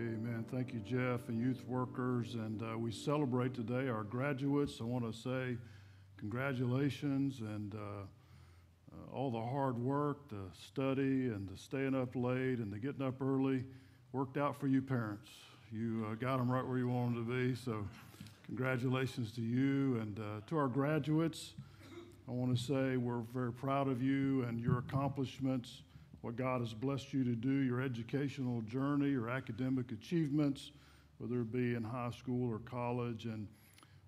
Amen. Thank you, Jeff, and youth workers. And uh, we celebrate today our graduates. I want to say congratulations and uh, uh, all the hard work, the study, and the staying up late and the getting up early worked out for you parents. You uh, got them right where you want them to be. So, congratulations to you and uh, to our graduates. I want to say we're very proud of you and your accomplishments what God has blessed you to do, your educational journey, your academic achievements, whether it be in high school or college. And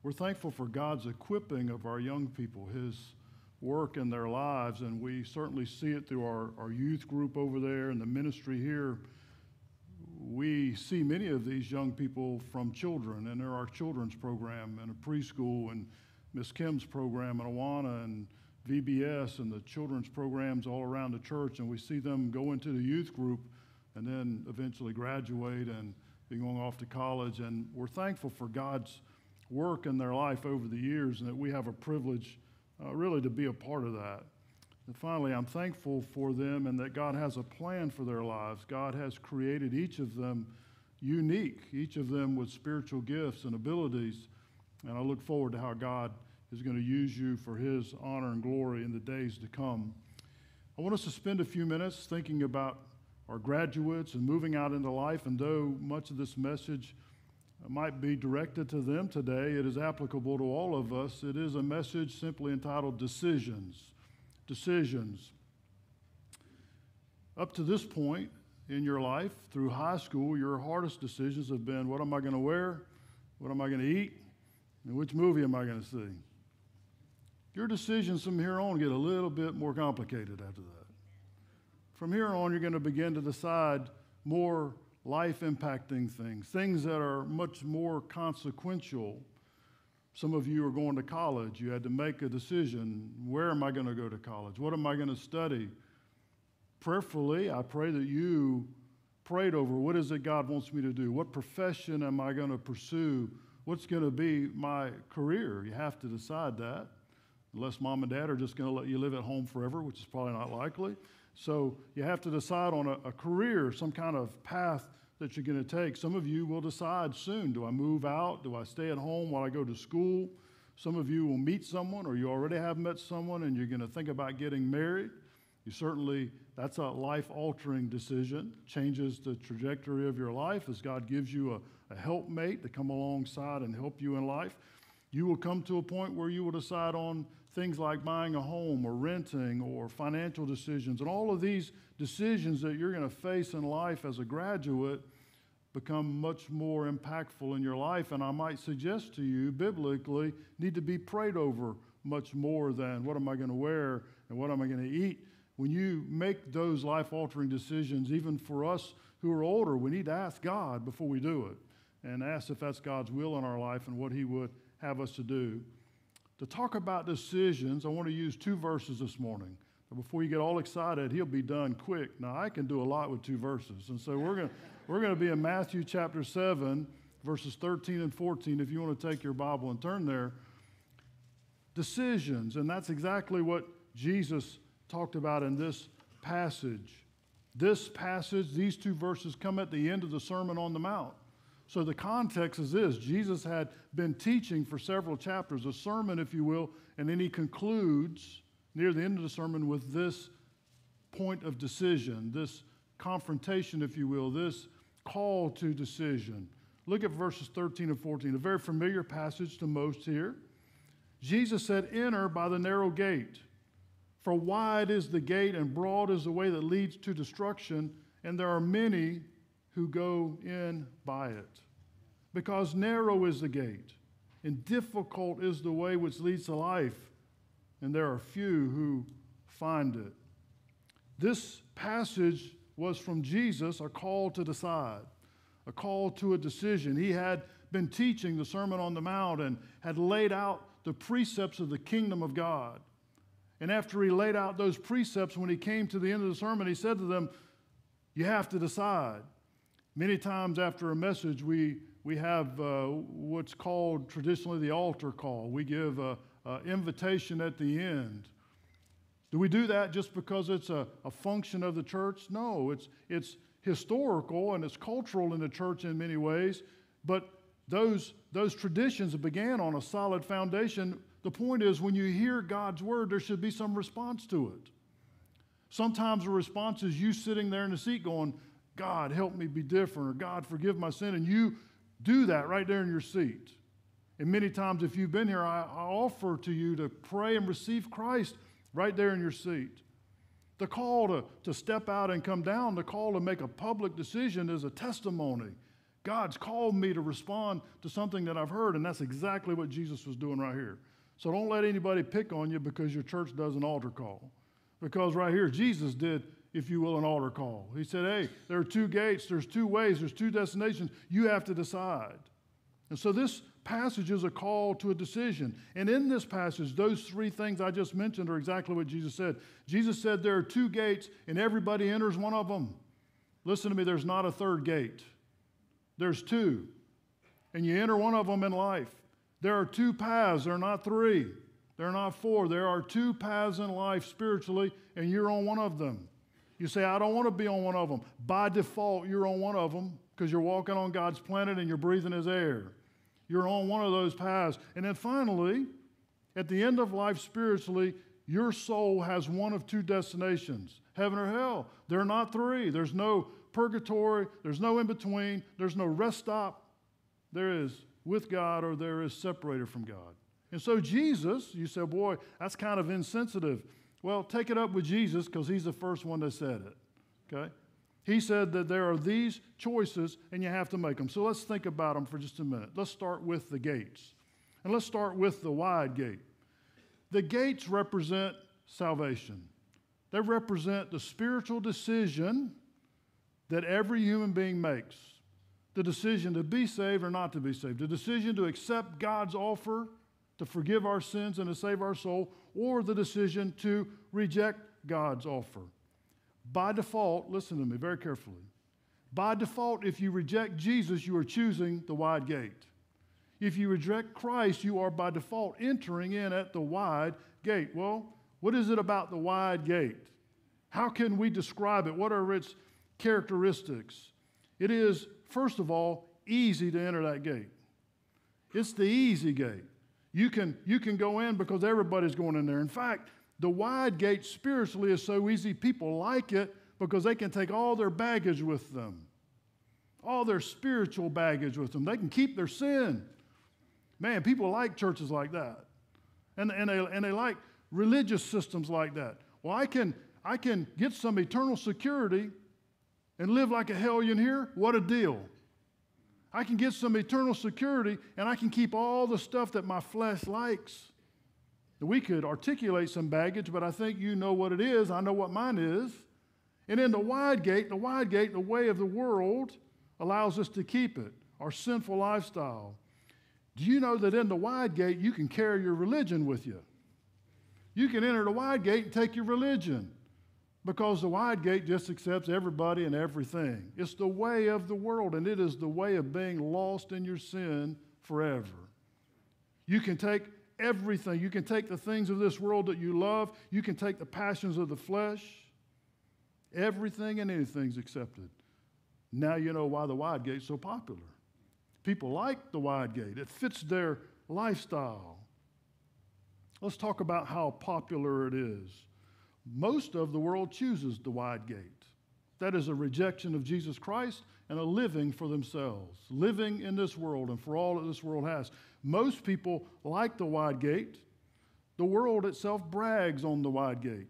we're thankful for God's equipping of our young people, His work in their lives. And we certainly see it through our, our youth group over there and the ministry here. We see many of these young people from children, and there are children's program and a preschool, and Miss Kim's program, and Awana, and VBS and the children's programs all around the church, and we see them go into the youth group and then eventually graduate and be going off to college. And we're thankful for God's work in their life over the years and that we have a privilege uh, really to be a part of that. And finally, I'm thankful for them and that God has a plan for their lives. God has created each of them unique, each of them with spiritual gifts and abilities. And I look forward to how God is going to use you for his honor and glory in the days to come. I want us to spend a few minutes thinking about our graduates and moving out into life. And though much of this message might be directed to them today, it is applicable to all of us. It is a message simply entitled Decisions. Decisions. Up to this point in your life, through high school, your hardest decisions have been what am I going to wear? What am I going to eat? And which movie am I going to see? Your decisions from here on get a little bit more complicated after that. From here on, you're going to begin to decide more life impacting things, things that are much more consequential. Some of you are going to college. You had to make a decision where am I going to go to college? What am I going to study? Prayerfully, I pray that you prayed over what is it God wants me to do? What profession am I going to pursue? What's going to be my career? You have to decide that unless mom and dad are just going to let you live at home forever, which is probably not likely. So you have to decide on a, a career, some kind of path that you're going to take. Some of you will decide soon do I move out? Do I stay at home while I go to school? Some of you will meet someone, or you already have met someone, and you're going to think about getting married. You certainly, that's a life altering decision, changes the trajectory of your life as God gives you a, a helpmate to come alongside and help you in life. You will come to a point where you will decide on things like buying a home or renting or financial decisions. And all of these decisions that you're going to face in life as a graduate become much more impactful in your life. And I might suggest to you, biblically, need to be prayed over much more than what am I going to wear and what am I going to eat. When you make those life altering decisions, even for us who are older, we need to ask God before we do it and ask if that's God's will in our life and what He would have us to do. To talk about decisions, I want to use two verses this morning. Before you get all excited, he'll be done quick. Now, I can do a lot with two verses. And so we're going we're going to be in Matthew chapter 7, verses 13 and 14, if you want to take your Bible and turn there. Decisions, and that's exactly what Jesus talked about in this passage. This passage, these two verses come at the end of the Sermon on the Mount. So the context is this Jesus had been teaching for several chapters, a sermon, if you will, and then he concludes near the end of the sermon with this point of decision, this confrontation, if you will, this call to decision. Look at verses 13 and 14, a very familiar passage to most here. Jesus said, Enter by the narrow gate, for wide is the gate and broad is the way that leads to destruction, and there are many who go in by it. Because narrow is the gate, and difficult is the way which leads to life, and there are few who find it. This passage was from Jesus, a call to decide, a call to a decision. He had been teaching the Sermon on the Mount and had laid out the precepts of the kingdom of God. And after he laid out those precepts, when he came to the end of the sermon, he said to them, You have to decide. Many times after a message, we, we have uh, what's called traditionally the altar call. We give an invitation at the end. Do we do that just because it's a, a function of the church? No, it's, it's, historical and it's cultural in the church in many ways, but those, those traditions began on a solid foundation. The point is, when you hear God's word, there should be some response to it. Sometimes the response is you sitting there in the seat going, God, help me be different, or God, forgive my sin. And you do that right there in your seat. And many times, if you've been here, I, I offer to you to pray and receive Christ right there in your seat. The call to, to step out and come down, the call to make a public decision is a testimony. God's called me to respond to something that I've heard, and that's exactly what Jesus was doing right here. So don't let anybody pick on you because your church does an altar call. Because right here, Jesus did, if you will, an altar call. He said, Hey, there are two gates, there's two ways, there's two destinations. You have to decide. And so this passage is a call to a decision. And in this passage, those three things I just mentioned are exactly what Jesus said. Jesus said there are two gates, and everybody enters one of them. Listen to me, there's not a third gate, there's two. And you enter one of them in life. There are two paths, there are not three, there are not four. There are two paths in life spiritually, and you're on one of them. You say, I don't want to be on one of them. By default, you're on one of them because you're walking on God's planet and you're breathing His air. You're on one of those paths. And then finally, at the end of life spiritually, your soul has one of two destinations heaven or hell. There are not three. There's no purgatory, there's no in between, there's no rest stop. There is with God or there is separated from God. And so, Jesus, you say, boy, that's kind of insensitive. Well, take it up with Jesus because he's the first one that said it. Okay? He said that there are these choices and you have to make them. So let's think about them for just a minute. Let's start with the gates. And let's start with the wide gate. The gates represent salvation, they represent the spiritual decision that every human being makes the decision to be saved or not to be saved, the decision to accept God's offer to forgive our sins and to save our soul, or the decision to reject God's offer. By default, listen to me very carefully. By default, if you reject Jesus, you are choosing the wide gate. If you reject Christ, you are by default entering in at the wide gate. Well, what is it about the wide gate? How can we describe it? What are its characteristics? It is, first of all, easy to enter that gate. It's the easy gate. You can, you can go in because everybody's going in there. In fact, the wide gate spiritually is so easy, people like it because they can take all their baggage with them, all their spiritual baggage with them. They can keep their sin. Man, people like churches like that. And, and, they, and they like religious systems like that. Well, I can, I can get some eternal security and live like a hellion here. What a deal. I can get some eternal security and I can keep all the stuff that my flesh likes. We could articulate some baggage, but I think you know what it is. I know what mine is. And in the wide gate, the wide gate, the way of the world, allows us to keep it, our sinful lifestyle. Do you know that in the wide gate, you can carry your religion with you? You can enter the wide gate and take your religion because the wide gate just accepts everybody and everything. It's the way of the world, and it is the way of being lost in your sin forever. You can take everything. You can take the things of this world that you love, you can take the passions of the flesh. Everything and anything's accepted. Now you know why the wide gate's so popular. People like the wide gate, it fits their lifestyle. Let's talk about how popular it is. Most of the world chooses the wide gate. That is a rejection of Jesus Christ and a living for themselves, living in this world and for all that this world has. Most people like the wide gate. The world itself brags on the wide gate.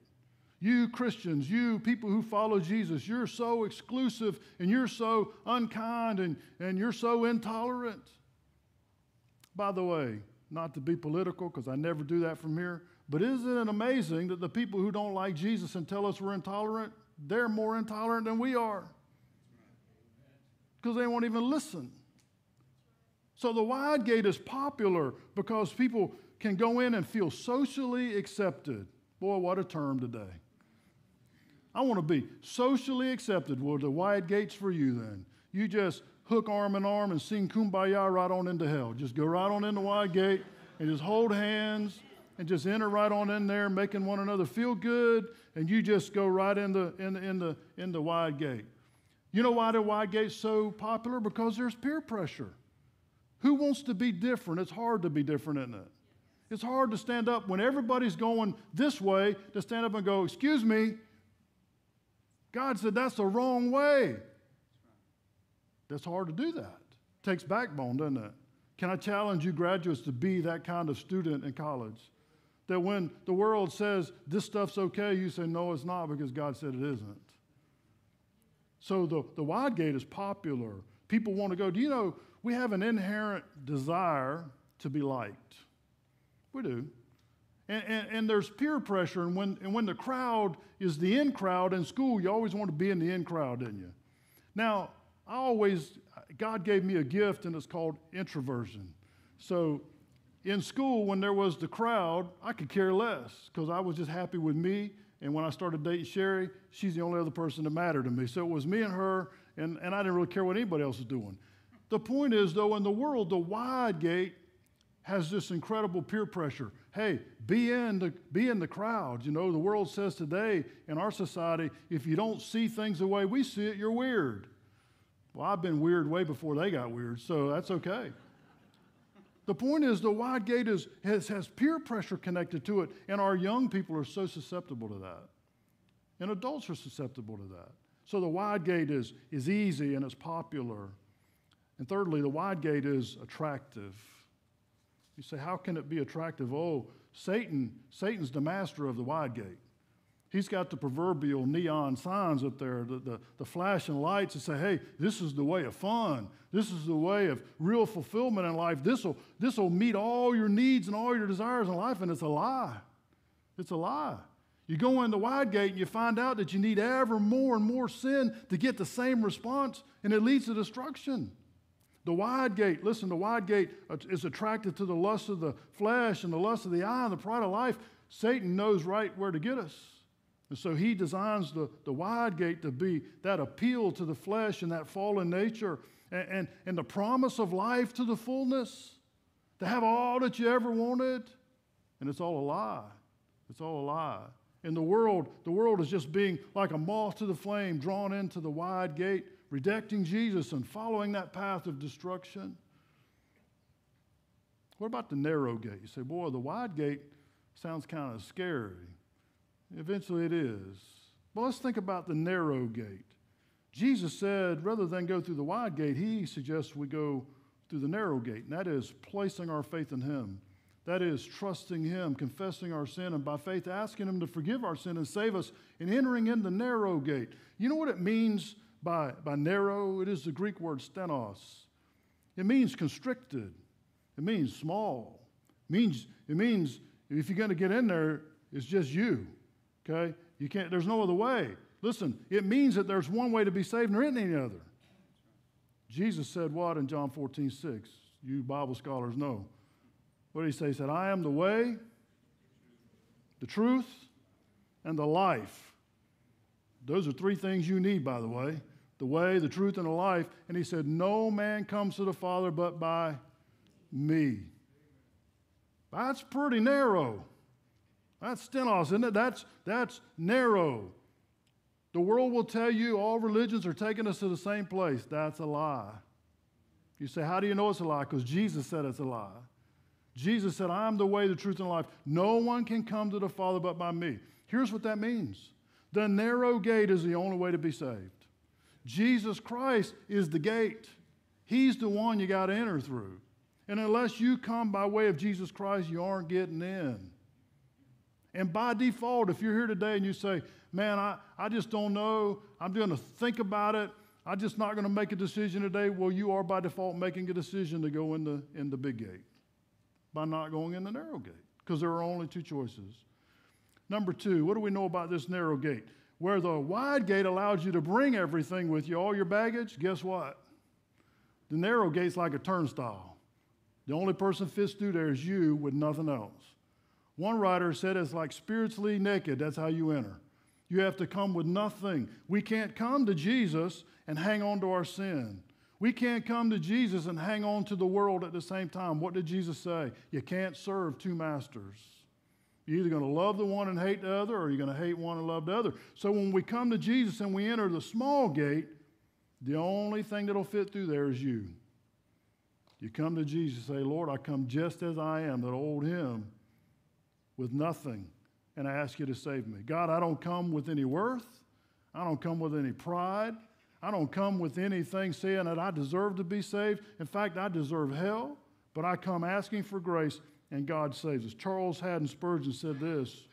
You Christians, you people who follow Jesus, you're so exclusive and you're so unkind and, and you're so intolerant. By the way, not to be political, because I never do that from here, but isn't it amazing that the people who don't like Jesus and tell us we're intolerant, they're more intolerant than we are? Because they won't even listen. So the wide gate is popular because people can go in and feel socially accepted. Boy, what a term today. I want to be socially accepted. Well, the wide gate's for you then. You just hook arm in arm and sing kumbaya right on into hell. Just go right on in the wide gate and just hold hands and just enter right on in there, making one another feel good, and you just go right in the, in the, in the, in the wide gate. You know why the wide gate's so popular? Because there's peer pressure. Who wants to be different? It's hard to be different, isn't it? It's hard to stand up when everybody's going this way to stand up and go, Excuse me. God said that's the wrong way. That's hard to do that. It takes backbone, doesn't it? Can I challenge you, graduates, to be that kind of student in college? That when the world says this stuff's okay, you say, No, it's not because God said it isn't. So the, the wide gate is popular. People want to go. Do you know we have an inherent desire to be liked? We do. And, and, and, there's peer pressure, and when, and when the crowd is the in crowd in school, you always want to be in the in crowd, didn't you? Now, I always, God gave me a gift, and it's called introversion. So in school, when there was the crowd, I could care less because I was just happy with me. And when I started dating Sherry, she's the only other person that mattered to me. So it was me and her, and, and I didn't really care what anybody else was doing. The point is, though, in the world, the wide gate has this incredible peer pressure. Hey, be in the, be in the crowd. You know, the world says today in our society, if you don't see things the way we see it, you're weird. Well, I've been weird way before they got weird, so that's okay. The point is, the wide gate is, has, has peer pressure connected to it, and our young people are so susceptible to that. And adults are susceptible to that. So the wide gate is, is easy and it's popular. And thirdly, the wide gate is attractive. You say, how can it be attractive? Oh, Satan, Satan's the master of the wide gate. He's got the proverbial neon signs up there, the, the, the flashing lights that say, hey, this is the way of fun. This is the way of real fulfillment in life. This will this will meet all your needs and all your desires in life, and it's a lie. It's a lie. You go in the wide gate and you find out that you need ever more and more sin to get the same response, and it leads to destruction. The wide gate, listen, the wide gate uh, is attracted to the lust of the flesh and the lust of the eye and the pride of life. Satan knows right where to get us. And so he designs the, the wide gate to be that appeal to the flesh and that fallen nature and, and, and the promise of life to the fullness, to have all that you ever wanted. And it's all a lie. It's all a lie. In the world, the world is just being like a moth to the flame, drawn into the wide gate, rejecting Jesus and following that path of destruction. What about the narrow gate? You say, boy, the wide gate sounds kind of scary. Eventually it is. But let's think about the narrow gate. Jesus said, rather than go through the wide gate, he suggests we go through the narrow gate, and that is placing our faith in him. That is trusting him, confessing our sin, and by faith asking him to forgive our sin and save us, and entering in the narrow gate. You know what it means by, by narrow? It is the Greek word stenos. It means constricted. It means small. It means, it means if you're going to get in there, it's just you. Okay? You can't, there's no other way. Listen, it means that there's one way to be saved and there isn't any other. Jesus said what in John 14, 6? You Bible scholars know. What did he say? He said, I am the way, the truth, and the life. Those are three things you need, by the way the way, the truth, and the life. And he said, No man comes to the Father but by me. That's pretty narrow. That's stenos, isn't it? That's, that's narrow. The world will tell you all religions are taking us to the same place. That's a lie. You say, How do you know it's a lie? Because Jesus said it's a lie. Jesus said, I am the way, the truth, and the life. No one can come to the Father but by me. Here's what that means the narrow gate is the only way to be saved. Jesus Christ is the gate, He's the one you got to enter through. And unless you come by way of Jesus Christ, you aren't getting in. And by default, if you're here today and you say, man, I, I just don't know, I'm going to think about it, I'm just not going to make a decision today, well, you are by default making a decision to go in the, in the big gate by not going in the narrow gate because there are only two choices. Number two, what do we know about this narrow gate? Where the wide gate allows you to bring everything with you, all your baggage, guess what? The narrow gate's like a turnstile. The only person fits through there is you with nothing else. One writer said it's like spiritually naked. That's how you enter. You have to come with nothing. We can't come to Jesus and hang on to our sin. We can't come to Jesus and hang on to the world at the same time. What did Jesus say? You can't serve two masters. You're either going to love the one and hate the other, or you're going to hate one and love the other. So when we come to Jesus and we enter the small gate, The only thing that'll fit through there is you. You come to Jesus, say, Lord, I come just as I am, that old hymn, with nothing, and I ask you to save me. God, I don't come with any worth. I don't come with any pride. I don't come with anything saying that I deserve to be saved. In fact, I deserve hell, but I come asking for grace, and God saves us. Charles Haddon Spurgeon said this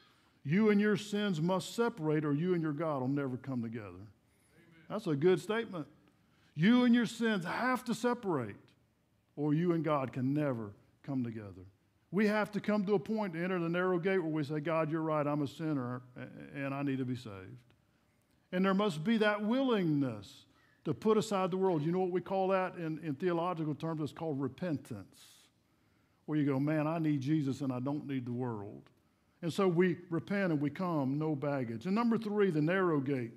You and your sins must separate, or you and your God will never come together. Amen. That's a good statement. You and your sins have to separate, or you and God can never come together. We have to come to a point to enter the narrow gate where we say, God, you're right, I'm a sinner, and I need to be saved. And there must be that willingness to put aside the world. You know what we call that in, in theological terms? It's called repentance, where you go, man, I need Jesus and I don't need the world. And so we repent and we come, no baggage. And number three, the narrow gate.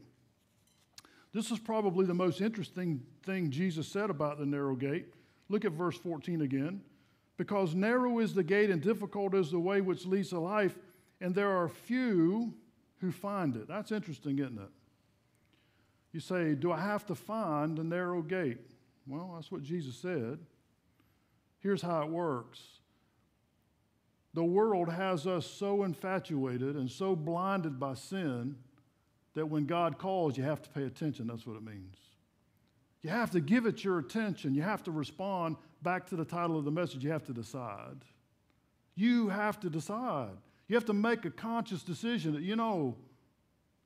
This is probably the most interesting thing Jesus said about the narrow gate. Look at verse 14 again. Because narrow is the gate and difficult is the way which leads to life, and there are few who find it. That's interesting, isn't it? You say, Do I have to find the narrow gate? Well, that's what Jesus said. Here's how it works the world has us so infatuated and so blinded by sin that when God calls, you have to pay attention. That's what it means. You have to give it your attention. You have to respond back to the title of the message. You have to decide. You have to decide. You have to make a conscious decision that, you know,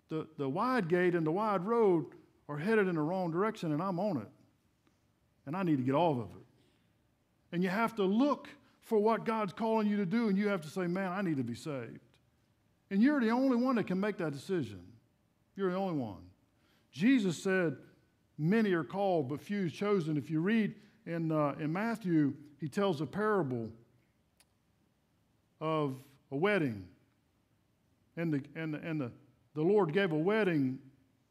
the, the wide gate and the wide road are headed in the wrong direction and I'm on it. And I need to get off of it. And you have to look for what God's calling you to do and you have to say, man, I need to be saved. And you're the only one that can make that decision. You're the only one. Jesus said, Many are called, but few chosen. If you read in, uh, in Matthew, he tells a parable of a wedding. And, the, and, the, and the, the Lord gave a wedding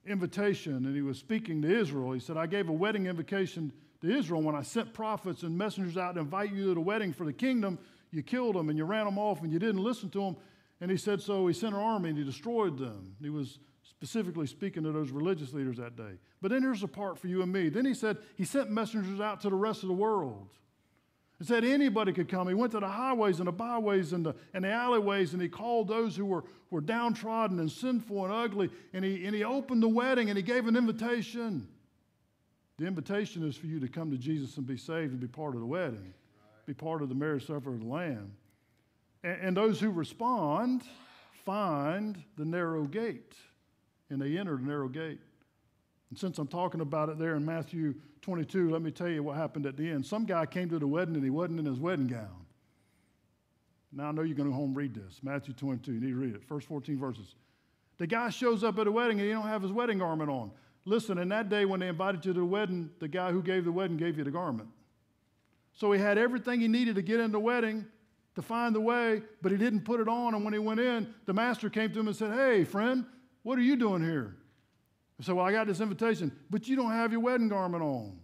invitation, and he was speaking to Israel. He said, I gave a wedding invitation to Israel when I sent prophets and messengers out to invite you to the wedding for the kingdom. You killed them and you ran them off and you didn't listen to them. And he said, So he sent an army and he destroyed them. He was specifically speaking to those religious leaders that day. But then here's a part for you and me. Then he said, He sent messengers out to the rest of the world. He said anybody could come. He went to the highways and the byways and the, and the alleyways and he called those who were, were downtrodden and sinful and ugly. And he, and he opened the wedding and he gave an invitation. The invitation is for you to come to Jesus and be saved and be part of the wedding, be part of the marriage supper of the Lamb. And, and those who respond find the narrow gate and they entered a narrow gate. And since I'm talking about it there in Matthew 22, let me tell you what happened at the end. Some guy came to the wedding and he wasn't in his wedding gown. Now I know you're going to go home and read this. Matthew 22, you need to read it. First 14 verses. The guy shows up at a wedding and he don't have his wedding garment on. Listen, in that day when they invited you to the wedding, the guy who gave the wedding gave you the garment. So he had everything he needed to get in the wedding, to find the way, but he didn't put it on. And when he went in, the master came to him and said, Hey, friend, what are you doing here? I said, Well, I got this invitation, but you don't have your wedding garment on.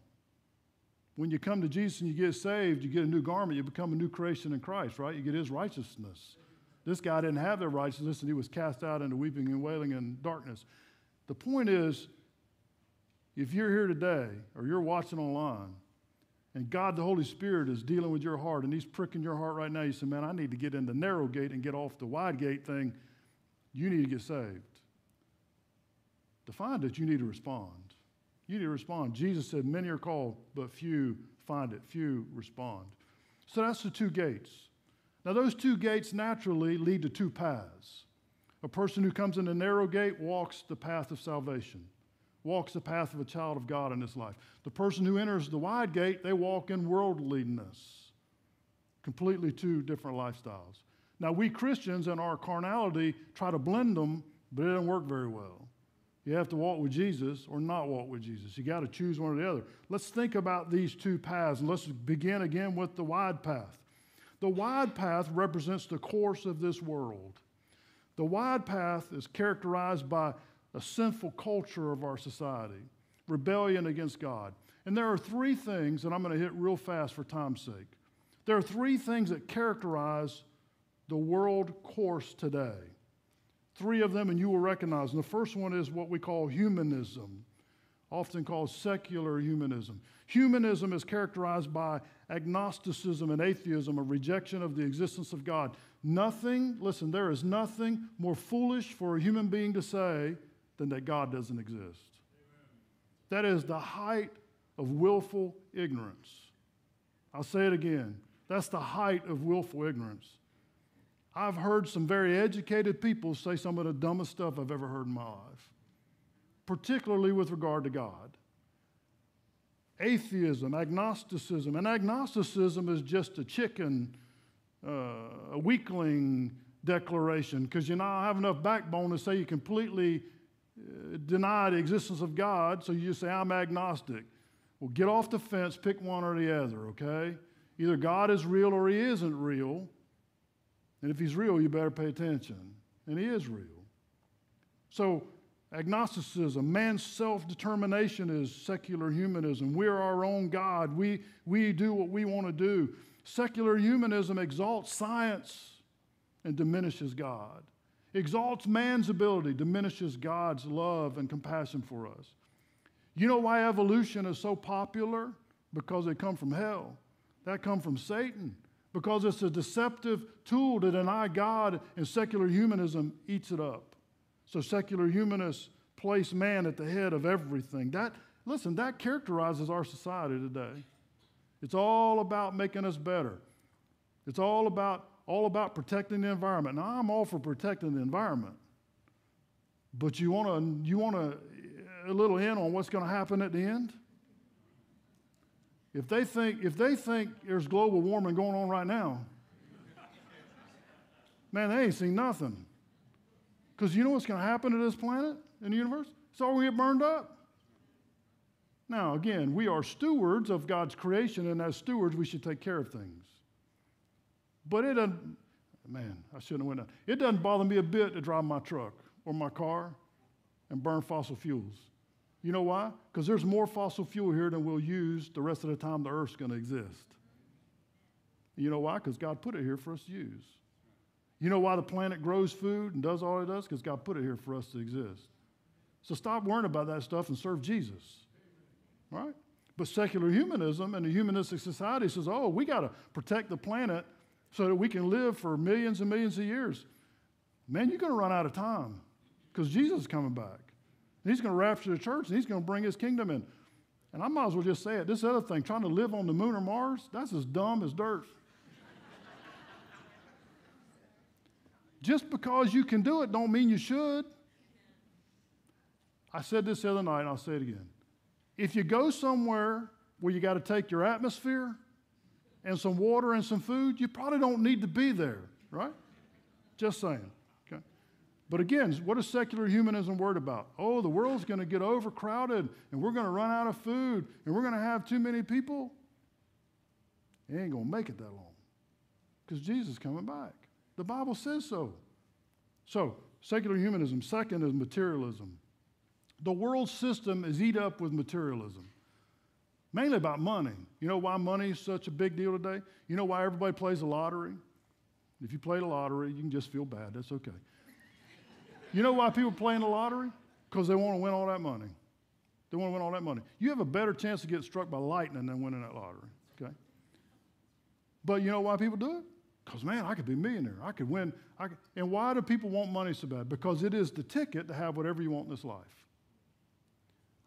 When you come to Jesus and you get saved, you get a new garment, you become a new creation in Christ, right? You get his righteousness. This guy didn't have their righteousness and he was cast out into weeping and wailing and darkness. The point is, if you're here today or you're watching online and God the Holy Spirit is dealing with your heart and He's pricking your heart right now, you say, Man, I need to get in the narrow gate and get off the wide gate thing. You need to get saved to find it, you need to respond. You need to respond. Jesus said, Many are called, but few find it, few respond. So that's the two gates. Now, those two gates naturally lead to two paths. A person who comes in the narrow gate walks the path of salvation, walks the path of a child of God in this life. The person who enters the wide gate, they walk in worldliness. Completely two different lifestyles. Now, we Christians in our carnality try to blend them, but it doesn't work very well. You have to walk with Jesus or not walk with Jesus. You got to choose one or the other. Let's think about these two paths and let's begin again with the wide path. The wide path represents the course of this world. The wide path is characterized by a sinful culture of our society, rebellion against God. And there are three things that I'm going to hit real fast for time's sake. There are three things that characterize the world course today. Three of them, and you will recognize them. The first one is what we call humanism, often called secular humanism. Humanism is characterized by agnosticism and atheism, a rejection of the existence of God. Nothing, listen, there is nothing more foolish for a human being to say than that God doesn't exist. That is the height of willful ignorance. I'll say it again. That's the height of willful ignorance. I've heard some very educated people say some of the dumbest stuff I've ever heard in my life, particularly with regard to God. Atheism, agnosticism, and agnosticism is just a chicken, uh, a weakling declaration because you now have enough backbone to say you completely uh, deny the existence of God, so you just say, I'm agnostic. Well, get off the fence, pick one or the other, okay? Either God is real or he isn't real. And if he's real, you better pay attention. And he is real. So, agnosticism, man's self determination is secular humanism. We're our own God. We, we do what we want to do. Secular humanism exalts science and diminishes God, exalts man's ability, diminishes God's love and compassion for us. You know why evolution is so popular? Because it come from hell. That come from Satan. Because it's a deceptive tool to deny God, and secular humanism eats it up. So secular humanists place man at the head of everything. That listen, that characterizes our society today. It's all about making us better. It's all about all about protecting the environment. Now I'm all for protecting the environment. But you want to you want to uh, a little in on what's going to happen at the end? If they think, if they think there's global warming going on right now, man, they ain't seen nothing. Because you know what's going to happen to this planet and the universe? It's all going to get burned up. Now, again, we are stewards of God's creation, and as stewards, we should take care of things. But it doesn't, man, I shouldn't have went down. It doesn't bother me a bit to drive my truck or my car and burn fossil fuels. You know why? Because there's more fossil fuel here than we'll use the rest of the time the earth's going to exist. You know why? Because God put it here for us to use. You know why the planet grows food and does all it does? Because God put it here for us to exist. So stop worrying about that stuff and serve Jesus. Right? But secular humanism and the humanistic society says, oh, we got to protect the planet so that we can live for millions and millions of years. Man, you're going to run out of time because Jesus is coming back. And he's going to rapture the church and he's going to bring his kingdom in. And I might as well just say it. This other thing, trying to live on the moon or Mars, that's as dumb as dirt. just because you can do it don't mean you should. I said this the other night and I'll say it again. If you go somewhere where you got to take your atmosphere and some water and some food, you probably don't need to be there, right? Just saying. But again, what is secular humanism worried about? Oh, the world's going to get overcrowded and we're going to run out of food and we're going to have too many people. It ain't going to make it that long because Jesus is coming back. The Bible says so. So, secular humanism. Second is materialism. The world system is eat up with materialism, mainly about money. You know why money is such a big deal today? You know why everybody plays the lottery? If you play the lottery, you can just feel bad. That's okay. You know why people play in the lottery? Because they want to win all that money. They want to win all that money. You have a better chance to get struck by lightning than winning that lottery, okay? But you know why people do it? Because, man, I could be a millionaire. I could win. I could. And why do people want money so bad? Because it is the ticket to have whatever you want in this life.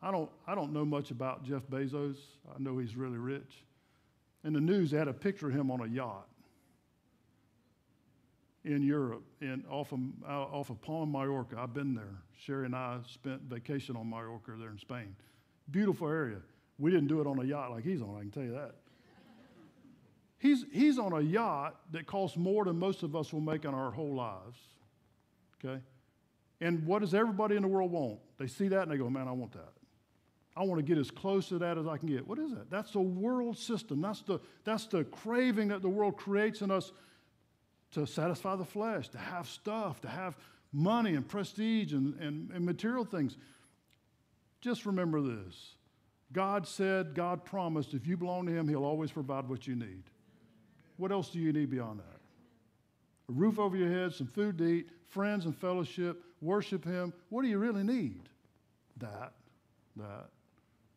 I don't, I don't know much about Jeff Bezos. I know he's really rich. In the news, they had a picture of him on a yacht in Europe, in, off, of, uh, off of Palma, Mallorca. I've been there. Sherry and I spent vacation on Mallorca there in Spain. Beautiful area. We didn't do it on a yacht like he's on, I can tell you that. He's, he's on a yacht that costs more than most of us will make in our whole lives. Okay? And what does everybody in the world want? They see that and they go, man, I want that. I want to get as close to that as I can get. What is that? That's the world system. That's the, that's the craving that the world creates in us to satisfy the flesh, to have stuff, to have money and prestige and, and, and material things. Just remember this God said, God promised, if you belong to Him, He'll always provide what you need. What else do you need beyond that? A roof over your head, some food to eat, friends and fellowship, worship Him. What do you really need? That, that.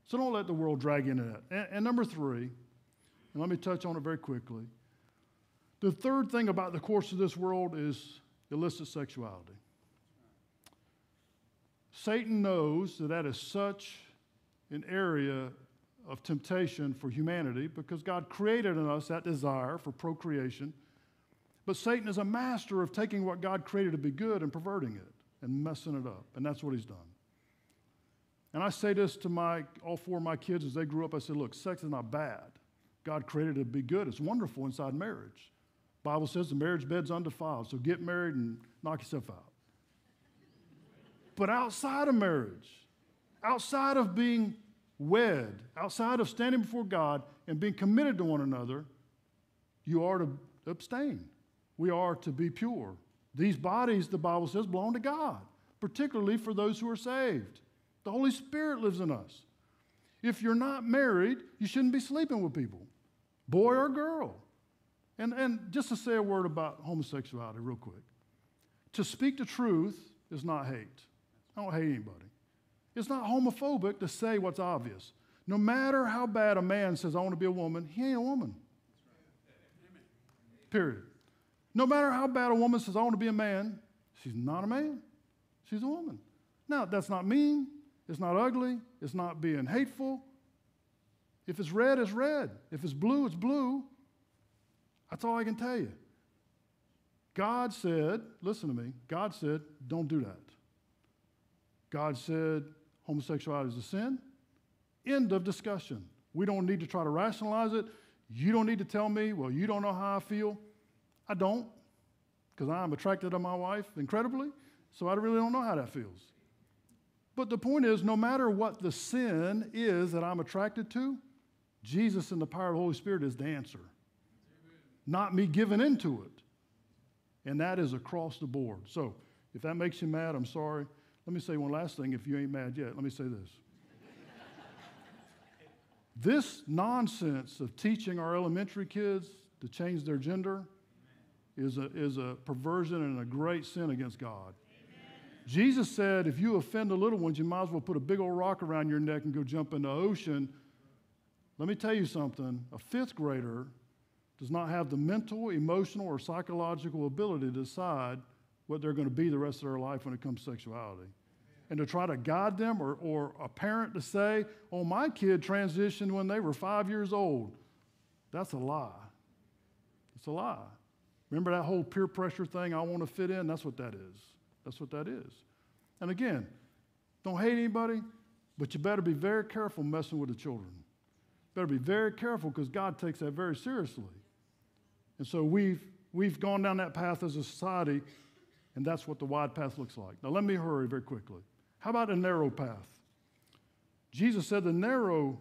So don't let the world drag you into that. And, and number three, and let me touch on it very quickly. The third thing about the course of this world is illicit sexuality. Satan knows that that is such an area of temptation for humanity because God created in us that desire for procreation. But Satan is a master of taking what God created to be good and perverting it and messing it up. And that's what he's done. And I say this to my, all four of my kids as they grew up. I said, look, sex is not bad. God created it to be good. It's wonderful inside marriage. Bible says the marriage bed's undefiled, so get married and knock yourself out. But outside of marriage, outside of being wed, outside of standing before God and being committed to one another, you are to abstain. We are to be pure. These bodies, the Bible says, belong to God, particularly for those who are saved. The Holy Spirit lives in us. If you're not married, you shouldn't be sleeping with people, boy or girl. And, and just to say a word about homosexuality, real quick. To speak the truth is not hate. I don't hate anybody. It's not homophobic to say what's obvious. No matter how bad a man says, I want to be a woman, he ain't a woman. Period. No matter how bad a woman says, I want to be a man, she's not a man. She's a woman. Now, that's not mean. It's not ugly. It's not being hateful. If it's red, it's red. If it's blue, it's blue. That's all I can tell you. God said, listen to me, God said, don't do that. God said, homosexuality is a sin. End of discussion. We don't need to try to rationalize it. You don't need to tell me, well, you don't know how I feel. I don't, because I'm attracted to my wife incredibly, so I really don't know how that feels. But the point is, no matter what the sin is that I'm attracted to, Jesus and the power of the Holy Spirit is the answer. Not me giving into it. And that is across the board. So if that makes you mad, I'm sorry. Let me say one last thing if you ain't mad yet. Let me say this. this nonsense of teaching our elementary kids to change their gender is a, is a perversion and a great sin against God. Jesus said, if you offend the little ones, you might as well put a big old rock around your neck and go jump in the ocean. Let me tell you something a fifth grader does not have the mental, emotional, or psychological ability to decide what they're going to be the rest of their life when it comes to sexuality. And to try to guide them, or, or a parent to say, oh, my kid transitioned when they were five years old, that's a lie. It's a lie. Remember that whole peer pressure thing, I want to fit in? That's what that is. That's what that is. And again, don't hate anybody, but you better be very careful messing with the children. Better be very careful because God takes that very seriously. And so we've, we've gone down that path as a society and that's what the wide path looks like. Now, let me hurry very quickly. How about a narrow path? Jesus said the narrow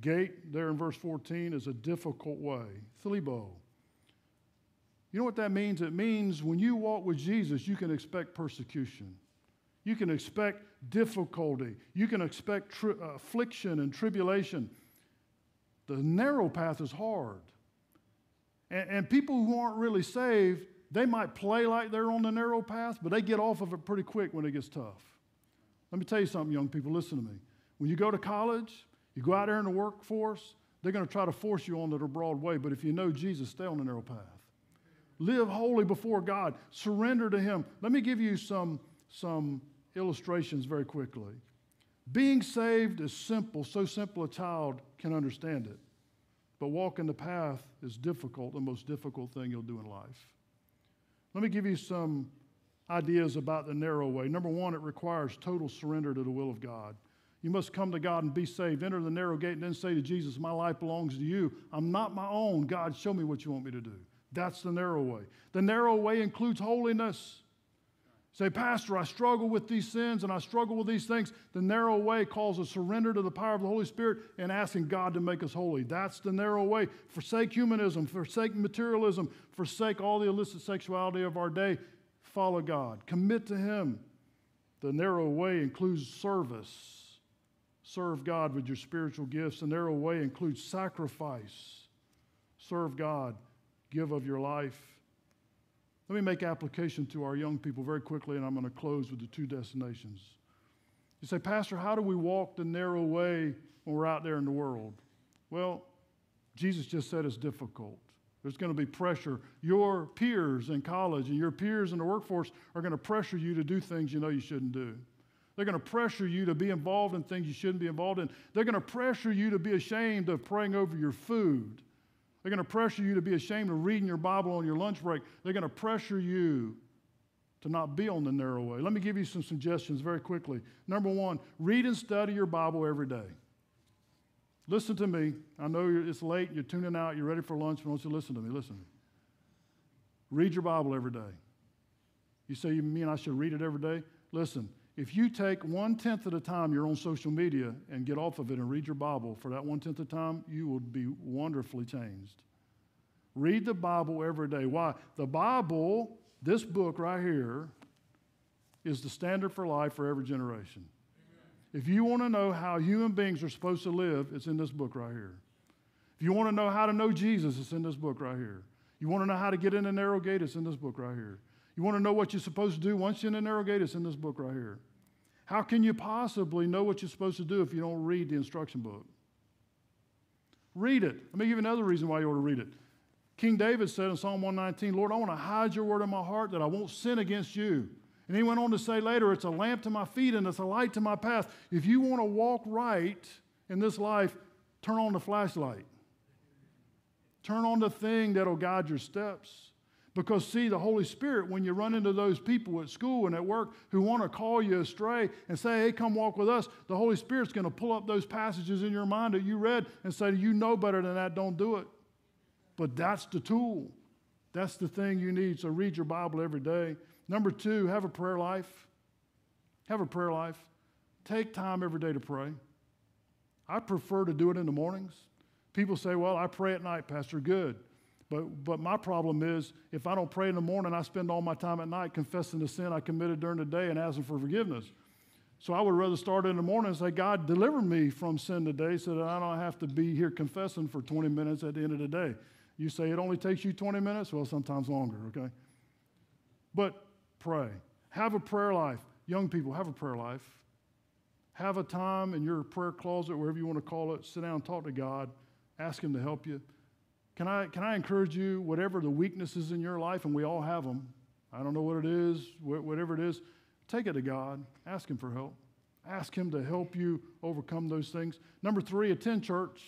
gate, there in verse 14, is a difficult way. Thlibo. You know what that means? It means when you walk with Jesus, you can expect persecution. You can expect difficulty. You can expect tri- uh, affliction and tribulation. The narrow path is hard. And, and people who aren't really saved they might play like they're on the narrow path, but they get off of it pretty quick when it gets tough. Let me tell you something, young people, listen to me. When you go to college, you go out there in the workforce, they're going to try to force you onto the broad way, but if you know Jesus, stay on the narrow path. Live holy before God, surrender to Him. Let me give you some, some illustrations very quickly. Being saved is simple, so simple a child can understand it. But walking the path is difficult, the most difficult thing you'll do in life. Let me give you some ideas about the narrow way. Number one, it requires total surrender to the will of God. You must come to God and be saved. Enter the narrow gate and then say to Jesus, My life belongs to you. I'm not my own. God, show me what you want me to do. That's the narrow way. The narrow way includes holiness. Say, Pastor, I struggle with these sins and I struggle with these things. The narrow way calls a surrender to the power of the Holy Spirit and asking God to make us holy. That's the narrow way. Forsake humanism, forsake materialism, forsake all the illicit sexuality of our day. Follow God, commit to Him. The narrow way includes service. Serve God with your spiritual gifts. The narrow way includes sacrifice. Serve God, give of your life. Let me make application to our young people very quickly, and I'm going to close with the two destinations. You say, Pastor, how do we walk the narrow way when we're out there in the world? Well, Jesus just said it's difficult. There's going to be pressure. Your peers in college and your peers in the workforce are going to pressure you to do things you know you shouldn't do. They're going to pressure you to be involved in things you shouldn't be involved in. They're going to pressure you to be ashamed of praying over your food. They're going to pressure you to be ashamed of reading your Bible on your lunch break. They're going to pressure you to not be on the narrow way. Let me give you some suggestions very quickly. Number one, read and study your Bible every day. Listen to me. I know it's late, you're tuning out, you're ready for lunch, but I want you to listen to me. Listen. Read your Bible every day. You say, You mean I should read it every day? Listen, if you take one tenth of the time you're on social media and get off of it and read your Bible for that one tenth of time, you will be wonderfully changed. Read the Bible every day. Why? The Bible, this book right here, is the standard for life for every generation. If you want to know how human beings are supposed to live, it's in this book right here. If you want to know how to know Jesus, it's in this book right here. You want to know how to get in the narrow gate, it's in this book right here. You want to know what you're supposed to do once you're in the narrow gate, it's in this book right here. How can you possibly know what you're supposed to do if you don't read the instruction book? Read it. Let me give you another reason why you ought to read it. King David said in Psalm 119, Lord, I want to hide your word in my heart that I won't sin against you. And he went on to say later, It's a lamp to my feet and it's a light to my path. If you want to walk right in this life, turn on the flashlight. Turn on the thing that'll guide your steps. Because, see, the Holy Spirit, when you run into those people at school and at work who want to call you astray and say, hey, come walk with us, the Holy Spirit's going to pull up those passages in your mind that you read and say, you know better than that, don't do it. But that's the tool. That's the thing you need. So read your Bible every day. Number two, have a prayer life. Have a prayer life. Take time every day to pray. I prefer to do it in the mornings. People say, well, I pray at night, Pastor. Good. But, but my problem is if I don't pray in the morning, I spend all my time at night confessing the sin I committed during the day and asking for forgiveness. So I would rather start in the morning and say, God, deliver me from sin today so that I don't have to be here confessing for 20 minutes at the end of the day. You say it only takes you 20 minutes? Well, sometimes longer, okay? But pray. Have a prayer life. Young people, have a prayer life. Have a time in your prayer closet, wherever you want to call it. Sit down talk to God. Ask Him to help you. Can I, can I encourage you, whatever the weaknesses in your life, and we all have them, I don't know what it is, whatever it is, take it to God. Ask Him for help. Ask Him to help you overcome those things. Number three, attend church.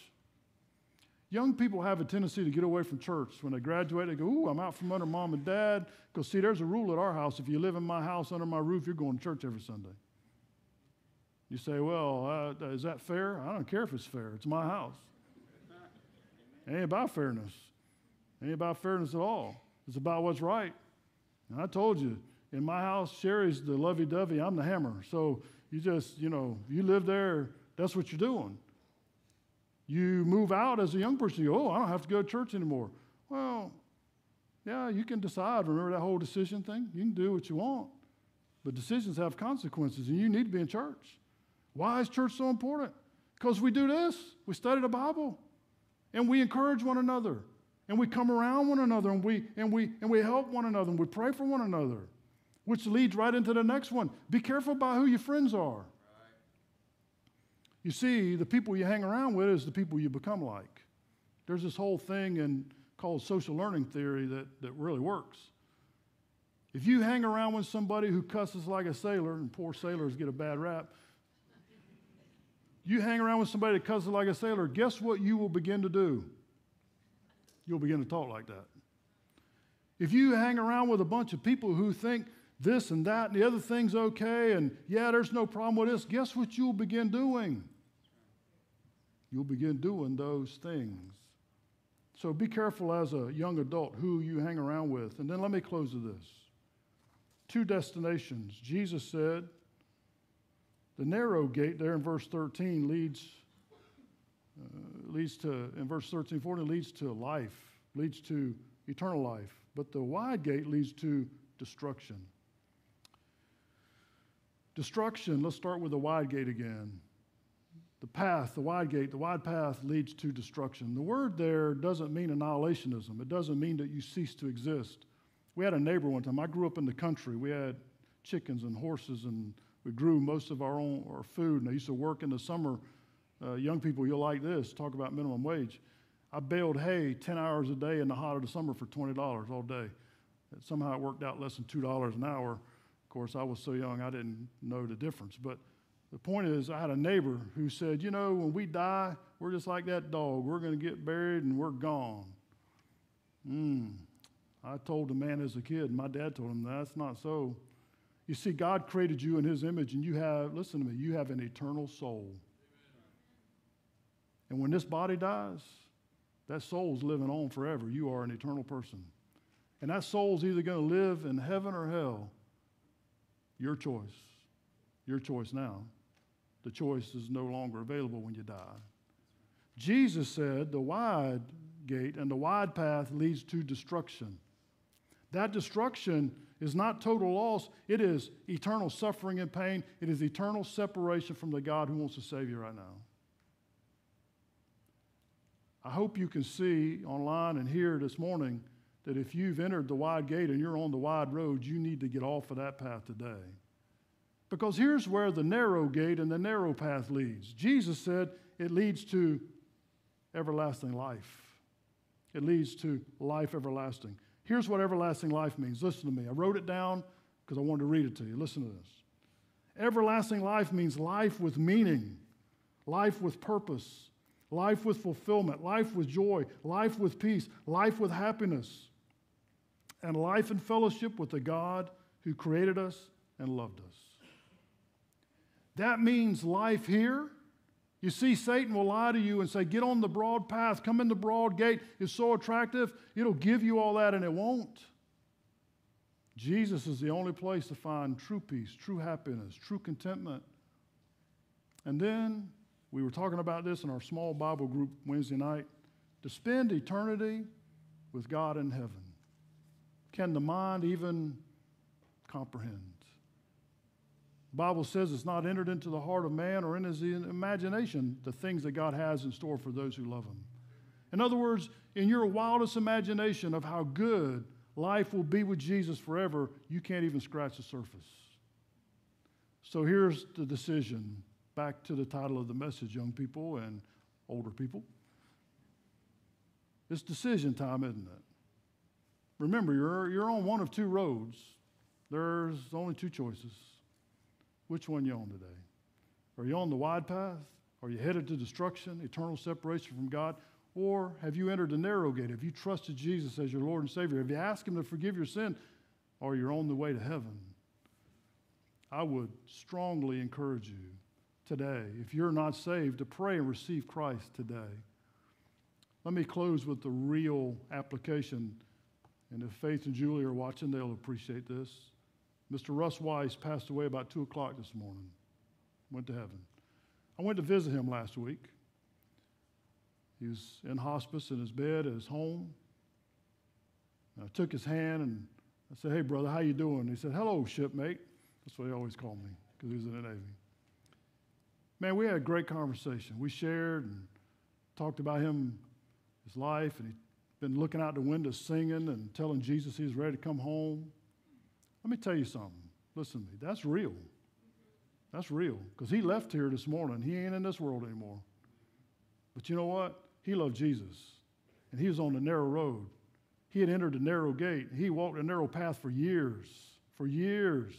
Young people have a tendency to get away from church. When they graduate, they go, Ooh, I'm out from under mom and dad. Because, see, there's a rule at our house. If you live in my house under my roof, you're going to church every Sunday. You say, Well, uh, is that fair? I don't care if it's fair. It's my house. It ain't about fairness. It ain't about fairness at all. It's about what's right. And I told you, in my house, Sherry's the lovey dovey, I'm the hammer. So you just, you know, you live there, that's what you're doing. You move out as a young person, you go, oh, I don't have to go to church anymore. Well, yeah, you can decide. Remember that whole decision thing? You can do what you want, but decisions have consequences, and you need to be in church. Why is church so important? Because we do this we study the Bible, and we encourage one another, and we come around one another, and we, and we, and we help one another, and we pray for one another, which leads right into the next one. Be careful about who your friends are. You see, the people you hang around with is the people you become like. There's this whole thing in, called social learning theory that, that really works. If you hang around with somebody who cusses like a sailor, and poor sailors get a bad rap, you hang around with somebody that cusses like a sailor, guess what you will begin to do? You'll begin to talk like that. If you hang around with a bunch of people who think this and that and the other thing's okay, and yeah, there's no problem with this, guess what you'll begin doing? You'll begin doing those things. So be careful as a young adult who you hang around with. And then let me close with this two destinations. Jesus said, the narrow gate there in verse 13 leads, uh, leads to, in verse 13, 14, leads to life, leads to eternal life. But the wide gate leads to destruction. Destruction, let's start with the wide gate again. The path, the wide gate, the wide path leads to destruction. The word there doesn't mean annihilationism, it doesn't mean that you cease to exist. We had a neighbor one time. I grew up in the country. We had chickens and horses, and we grew most of our own our food. And I used to work in the summer uh, young people, you'll like this talk about minimum wage. I baled hay 10 hours a day in the hot of the summer for $20 all day. And Somehow it worked out less than $2 an hour. Of course, I was so young I didn't know the difference. But the point is, I had a neighbor who said, You know, when we die, we're just like that dog. We're going to get buried and we're gone. Mm. I told the man as a kid, my dad told him that's not so. You see, God created you in his image, and you have, listen to me, you have an eternal soul. And when this body dies, that soul's living on forever. You are an eternal person. And that soul's either going to live in heaven or hell. Your choice. Your choice now. The choice is no longer available when you die. Jesus said the wide gate and the wide path leads to destruction. That destruction is not total loss, it is eternal suffering and pain. It is eternal separation from the God who wants to save you right now. I hope you can see online and here this morning that if you've entered the wide gate and you're on the wide road, you need to get off of that path today. Because here's where the narrow gate and the narrow path leads. Jesus said it leads to everlasting life. It leads to life everlasting. Here's what everlasting life means. Listen to me. I wrote it down because I wanted to read it to you. Listen to this. Everlasting life means life with meaning, life with purpose, life with fulfillment, life with joy, life with peace, life with happiness, and life in fellowship with the God who created us and loved us. That means life here. You see, Satan will lie to you and say, Get on the broad path, come in the broad gate. It's so attractive, it'll give you all that, and it won't. Jesus is the only place to find true peace, true happiness, true contentment. And then we were talking about this in our small Bible group Wednesday night to spend eternity with God in heaven. Can the mind even comprehend? Bible says it's not entered into the heart of man or in his imagination the things that God has in store for those who love him. In other words, in your wildest imagination of how good life will be with Jesus forever, you can't even scratch the surface. So here's the decision back to the title of the message, young people and older people. It's decision time, isn't it? Remember, you're, you're on one of two roads. There's only two choices. Which one you on today? Are you on the wide path? Are you headed to destruction, eternal separation from God? Or have you entered the narrow gate? Have you trusted Jesus as your Lord and Savior? Have you asked Him to forgive your sin? Or you're on the way to heaven? I would strongly encourage you today, if you're not saved, to pray and receive Christ today. Let me close with the real application. And if Faith and Julie are watching, they'll appreciate this. Mr. Russ Weiss passed away about 2 o'clock this morning, went to heaven. I went to visit him last week. He was in hospice in his bed at his home. I took his hand and I said, "Hey, brother, how you doing?" He said, "Hello, shipmate." That's what he always called me because he was in the Navy. Man, we had a great conversation. We shared and talked about him, his life, and he'd been looking out the window singing and telling Jesus he was ready to come home. Let me tell you something. Listen to me. That's real. That's real. Because he left here this morning. He ain't in this world anymore. But you know what? He loved Jesus. And he was on the narrow road. He had entered the narrow gate. He walked the narrow path for years, for years,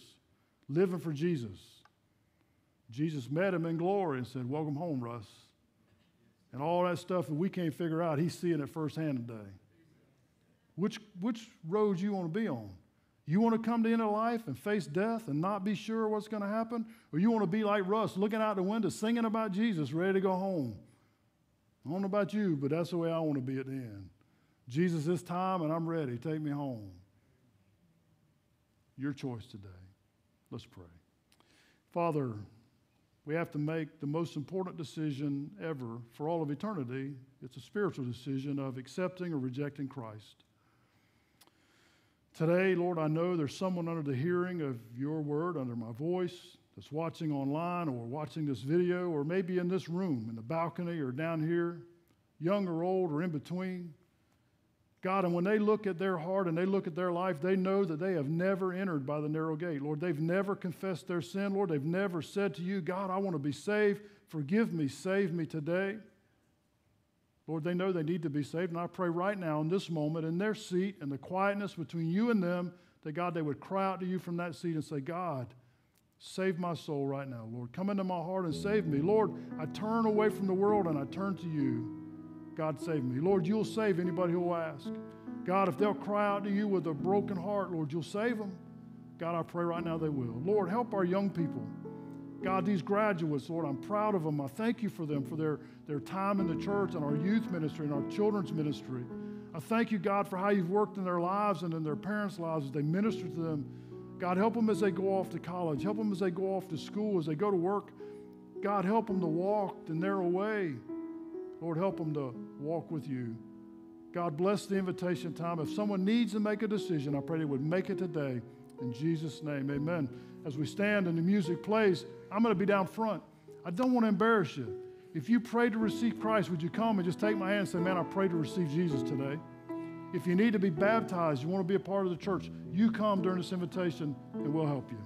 living for Jesus. Jesus met him in glory and said, Welcome home, Russ. And all that stuff that we can't figure out, he's seeing it firsthand today. Which, which road you want to be on? You want to come to the end of life and face death and not be sure what's going to happen? Or you want to be like Russ, looking out the window, singing about Jesus, ready to go home? I don't know about you, but that's the way I want to be at the end. Jesus, this time, and I'm ready. Take me home. Your choice today. Let's pray. Father, we have to make the most important decision ever for all of eternity. It's a spiritual decision of accepting or rejecting Christ. Today, Lord, I know there's someone under the hearing of your word, under my voice, that's watching online or watching this video, or maybe in this room, in the balcony, or down here, young or old, or in between. God, and when they look at their heart and they look at their life, they know that they have never entered by the narrow gate. Lord, they've never confessed their sin. Lord, they've never said to you, God, I want to be saved. Forgive me, save me today. Lord, they know they need to be saved. And I pray right now in this moment, in their seat, in the quietness between you and them, that God, they would cry out to you from that seat and say, God, save my soul right now, Lord. Come into my heart and save me. Lord, I turn away from the world and I turn to you. God, save me. Lord, you'll save anybody who will ask. God, if they'll cry out to you with a broken heart, Lord, you'll save them. God, I pray right now they will. Lord, help our young people. God, these graduates, Lord, I'm proud of them. I thank you for them, for their, their time in the church and our youth ministry and our children's ministry. I thank you, God, for how you've worked in their lives and in their parents' lives as they minister to them. God, help them as they go off to college. Help them as they go off to school, as they go to work. God, help them to walk the narrow way. Lord, help them to walk with you. God, bless the invitation time. If someone needs to make a decision, I pray they would make it today. In Jesus' name, amen. As we stand and the music plays, I'm going to be down front. I don't want to embarrass you. If you pray to receive Christ, would you come and just take my hand and say, Man, I pray to receive Jesus today? If you need to be baptized, you want to be a part of the church, you come during this invitation and we'll help you.